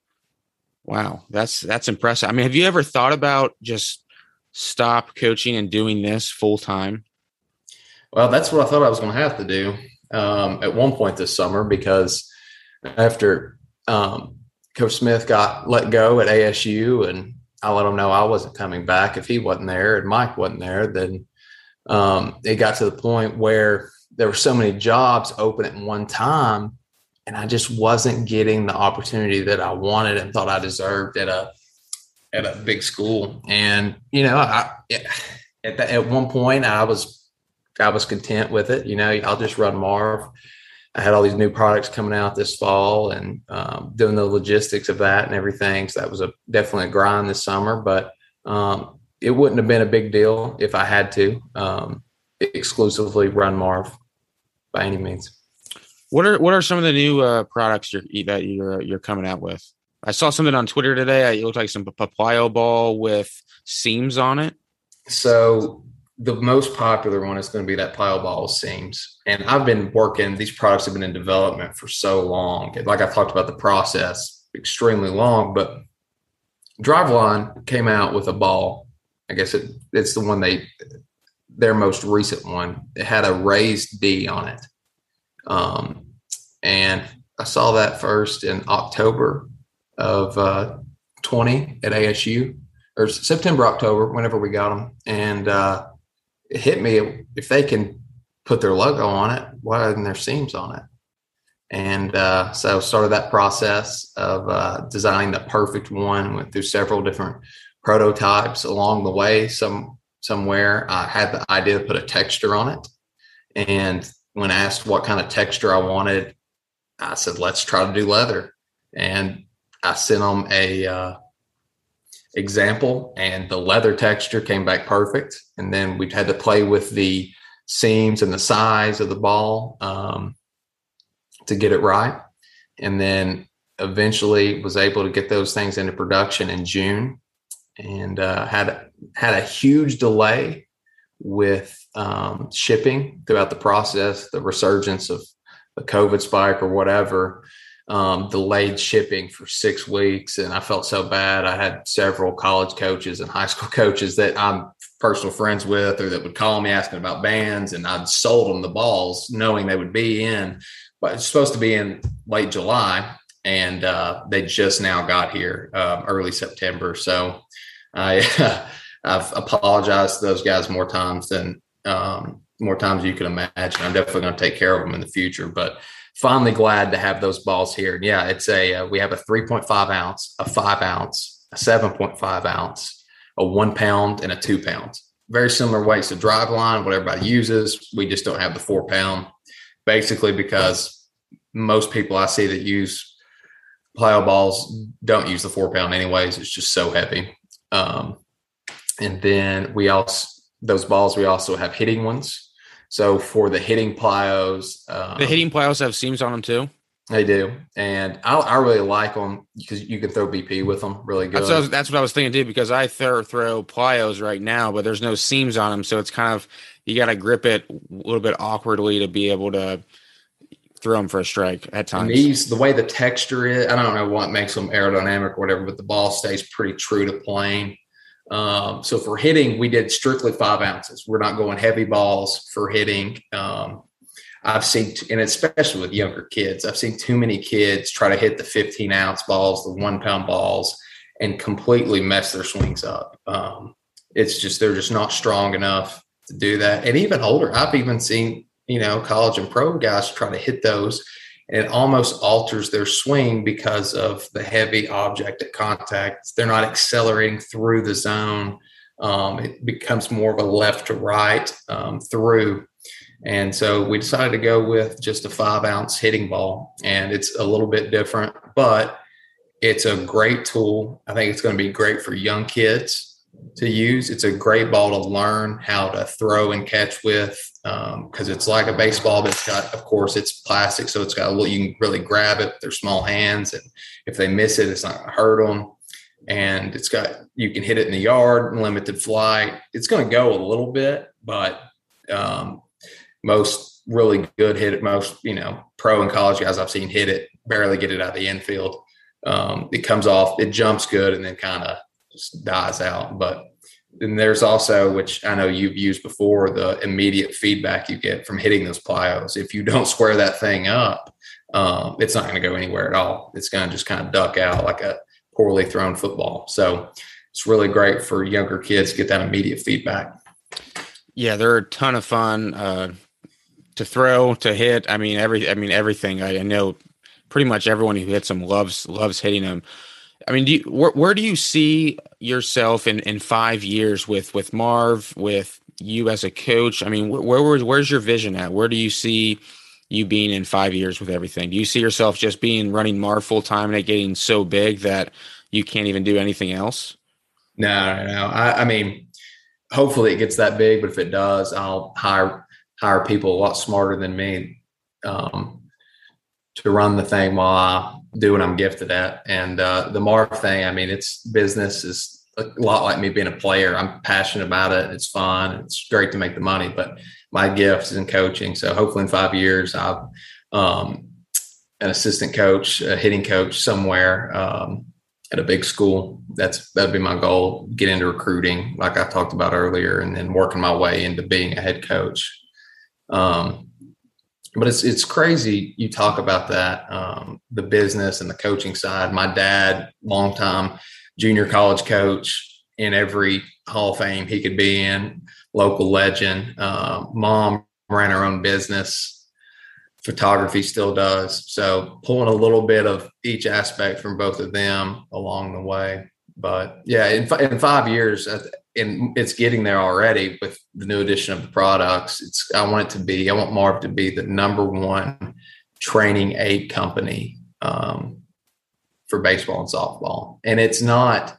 wow. That's that's impressive. I mean, have you ever thought about just stop coaching and doing this full time? Well, that's what I thought I was going to have to do um, at one point this summer because after um, Coach Smith got let go at ASU and I let him know I wasn't coming back if he wasn't there and Mike wasn't there, then um, it got to the point where there were so many jobs open at one time and I just wasn't getting the opportunity that I wanted and thought I deserved at a at a big school. And you know, I at the, at one point I was I was content with it. You know, I'll just run Marv. I had all these new products coming out this fall and um, doing the logistics of that and everything. So that was a definitely a grind this summer, but um, it wouldn't have been a big deal if I had to um, exclusively run Marv by any means. What are what are some of the new uh, products you're, that you're you're coming out with? I saw something on Twitter today. It looked like some plyo ball with seams on it. So the most popular one is going to be that plyo ball seams. And I've been working; these products have been in development for so long. Like I've talked about the process, extremely long. But Driveline came out with a ball. I guess it, it's the one they their most recent one. It had a raised D on it um, and I saw that first in October of uh, 20 at ASU or September, October, whenever we got them. And uh, it hit me if they can put their logo on it, why isn't there seams on it? And uh, so started that process of uh, designing the perfect one. Went through several different prototypes along the way. Some somewhere I had the idea to put a texture on it, and when asked what kind of texture I wanted, I said, let's try to do leather. And I sent them a uh, example and the leather texture came back perfect. And then we had to play with the seams and the size of the ball um, to get it right. And then eventually was able to get those things into production in June and uh, had had a huge delay with um, shipping throughout the process, the resurgence of the COVID spike or whatever, um, delayed shipping for six weeks. And I felt so bad. I had several college coaches and high school coaches that I'm personal friends with or that would call me asking about bands. And I'd sold them the balls knowing they would be in, but it's supposed to be in late July. And uh, they just now got here um, early September. So I. I've apologized to those guys more times than um, more times you can imagine. I'm definitely going to take care of them in the future, but finally glad to have those balls here. And yeah, it's a uh, we have a 3.5 ounce, a five ounce, a 7.5 ounce, a one pound, and a two pound. Very similar weights to Driveline, what everybody uses. We just don't have the four pound, basically because most people I see that use plyo balls don't use the four pound anyways. It's just so heavy. Um, and then we also those balls we also have hitting ones. So for the hitting plyos, um, the hitting plyos have seams on them too. They do, and I, I really like them because you can throw BP with them really good. That's what, was, that's what I was thinking too. Because I throw throw plyos right now, but there's no seams on them, so it's kind of you got to grip it a little bit awkwardly to be able to throw them for a strike at times. And these, the way the texture is, I don't know what makes them aerodynamic or whatever, but the ball stays pretty true to plane. Um, so for hitting, we did strictly five ounces. We're not going heavy balls for hitting. Um, I've seen, and especially with younger kids, I've seen too many kids try to hit the 15 ounce balls, the one pound balls, and completely mess their swings up. Um, it's just, they're just not strong enough to do that. And even older, I've even seen, you know, college and pro guys try to hit those and it almost alters their swing because of the heavy object at contact. They're not accelerating through the zone. Um, it becomes more of a left to right um, through. And so we decided to go with just a five ounce hitting ball, and it's a little bit different, but it's a great tool. I think it's going to be great for young kids to use. It's a great ball to learn how to throw and catch with because um, it's like a baseball, but it's got, of course, it's plastic, so it's got a little. You can really grab it. They're small hands, and if they miss it, it's not going to hurt them. And it's got you can hit it in the yard, limited flight. It's going to go a little bit, but um, most really good hit it. Most you know pro and college guys I've seen hit it barely get it out of the infield. Um, it comes off, it jumps good, and then kind of just dies out. But then there's also, which I know you've used before, the immediate feedback you get from hitting those plyos. If you don't square that thing up, um, it's not going to go anywhere at all. It's going to just kind of duck out like a poorly thrown football. So it's really great for younger kids to get that immediate feedback. Yeah, they're a ton of fun uh, to throw, to hit. I mean, every, I mean, everything. I, I, know pretty much everyone who hits them loves loves hitting them. I mean, do you, where, where do you see yourself in, in five years with with Marv, with you as a coach? I mean, where, where where's your vision at? Where do you see you being in five years with everything? Do you see yourself just being running Marv full time and it getting so big that you can't even do anything else? No, no, no. I, I mean, hopefully it gets that big, but if it does, I'll hire hire people a lot smarter than me um, to run the thing while I do what I'm gifted at. And uh, the Marv thing, I mean, it's business is a lot like me being a player. I'm passionate about it. It's fun. It's great to make the money, but my gift is in coaching. So hopefully in five years, I'll um, an assistant coach, a hitting coach somewhere um, at a big school. That's that'd be my goal. Get into recruiting, like I talked about earlier, and then working my way into being a head coach. Um, but it's it's crazy. You talk about that, um, the business and the coaching side. My dad, longtime junior college coach in every Hall of Fame he could be in, local legend. Uh, mom ran her own business. Photography still does. So pulling a little bit of each aspect from both of them along the way. But yeah, in, in five years, and it's getting there already with the new addition of the products. It's I want it to be. I want Marv to be the number one training aid company um, for baseball and softball, and it's not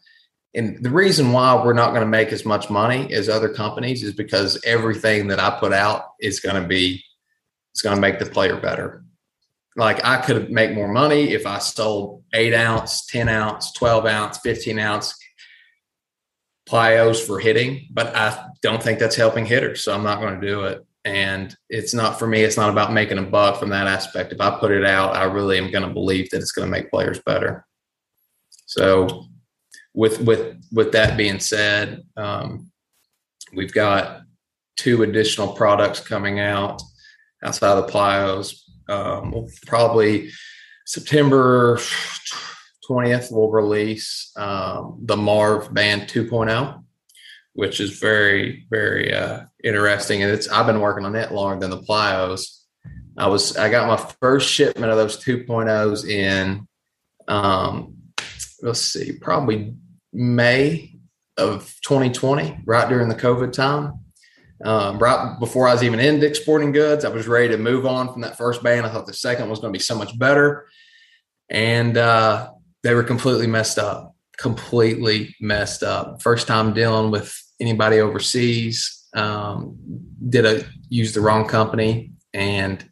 and the reason why we're not going to make as much money as other companies is because everything that I put out is going to be it's going to make the player better. Like I could make more money if I sold eight ounce, 10 ounce, 12 ounce, 15 ounce plyos for hitting, but I don't think that's helping hitters. So I'm not going to do it. And it's not for me, it's not about making a buck from that aspect. If I put it out, I really am going to believe that it's going to make players better. So with with with that being said, um, we've got two additional products coming out outside of the plyos. Um, we'll probably September 20th, we'll release um, the Marv Band 2.0, which is very, very uh, interesting. And it's I've been working on it longer than the plyos. I was I got my first shipment of those 2.0s in um, let's see, probably May of 2020, right during the COVID time. Um, right before I was even in Dick's Sporting Goods, I was ready to move on from that first band. I thought the second was going to be so much better. And uh, they were completely messed up, completely messed up. First time dealing with anybody overseas. Um, did a use the wrong company and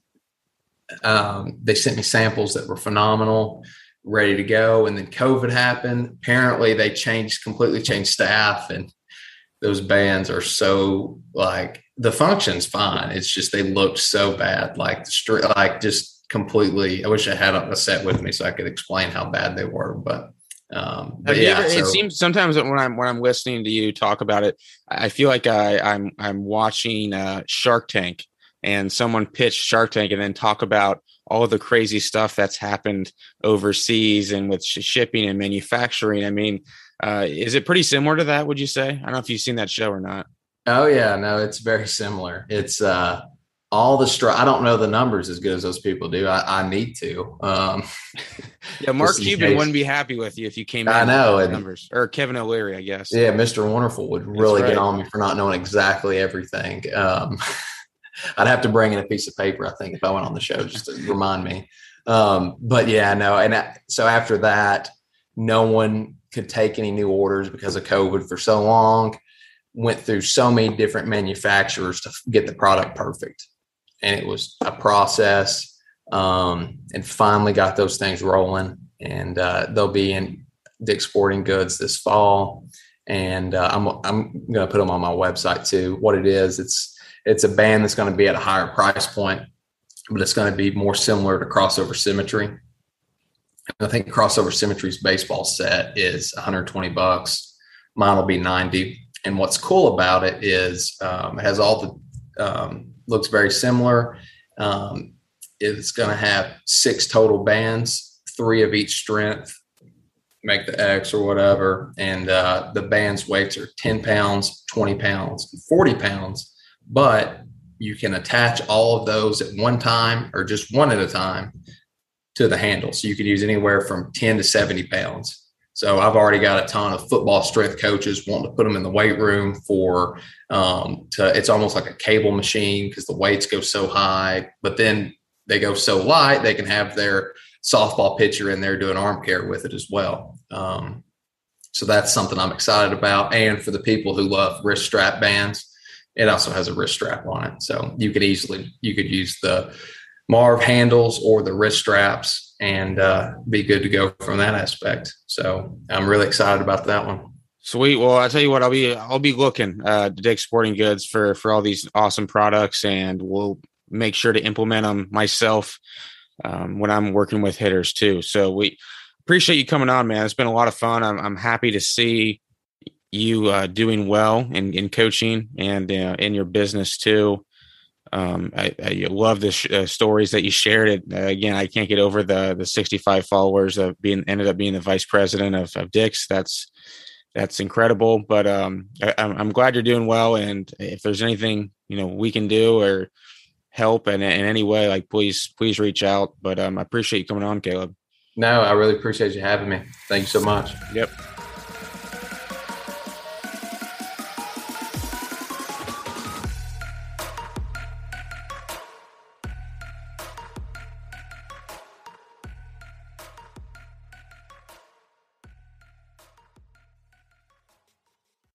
um, they sent me samples that were phenomenal ready to go. And then COVID happened. Apparently, they changed completely changed staff, and those bands are so like the function's fine. It's just they looked so bad, like the like just completely. I wish I had a set with me so I could explain how bad they were, but. Um, but yeah, ever, so, it seems sometimes when I'm when I'm listening to you talk about it, I feel like I, I'm I'm watching uh, Shark Tank, and someone pitched Shark Tank and then talk about all the crazy stuff that's happened overseas and with sh- shipping and manufacturing. I mean, uh, is it pretty similar to that? Would you say? I don't know if you've seen that show or not. Oh yeah, no, it's very similar. It's uh, all the str. I don't know the numbers as good as those people do. I, I need to. Um, yeah, Mark Cuban case. wouldn't be happy with you if you came. Out. I know and, numbers or Kevin O'Leary, I guess. Yeah, Mr. Wonderful would really right. get on me for not knowing exactly everything. Um, I'd have to bring in a piece of paper, I think, if I went on the show just to remind me. Um, but yeah, no. And I, so after that, no one could take any new orders because of COVID for so long. Went through so many different manufacturers to get the product perfect. And it was a process. Um, and finally got those things rolling. And uh, they'll be in Dick's Sporting Goods this fall. And uh, I'm, I'm going to put them on my website too. What it is, it's it's a band that's going to be at a higher price point, but it's going to be more similar to Crossover Symmetry. I think Crossover Symmetry's baseball set is 120 bucks. Mine will be 90. And what's cool about it is um, it has all the um, looks very similar. Um, it's going to have six total bands, three of each strength, make the X or whatever. And uh, the band's weights are 10 pounds, 20 pounds, 40 pounds but you can attach all of those at one time or just one at a time to the handle. So you could use anywhere from 10 to 70 pounds. So I've already got a ton of football strength coaches wanting to put them in the weight room for um, to it's almost like a cable machine because the weights go so high, but then they go so light they can have their softball pitcher in there doing arm care with it as well. Um, so that's something I'm excited about. And for the people who love wrist strap bands, it also has a wrist strap on it. So you could easily you could use the Marv handles or the wrist straps and uh, be good to go from that aspect. So I'm really excited about that one. Sweet. Well, I'll tell you what, I'll be I'll be looking uh, to Dick's Sporting Goods for for all these awesome products, and we'll make sure to implement them myself um, when I'm working with hitters too. So we appreciate you coming on, man. It's been a lot of fun. I'm, I'm happy to see you uh, doing well in, in coaching and uh, in your business too. Um, I, I, love the sh- uh, stories that you shared. It uh, again, I can't get over the the 65 followers of being ended up being the vice president of, of Dick's. That's that's incredible. But um, I, I'm glad you're doing well. And if there's anything you know we can do or help in, in any way, like please please reach out. But um, I appreciate you coming on, Caleb. No, I really appreciate you having me. Thank you so much. Yep.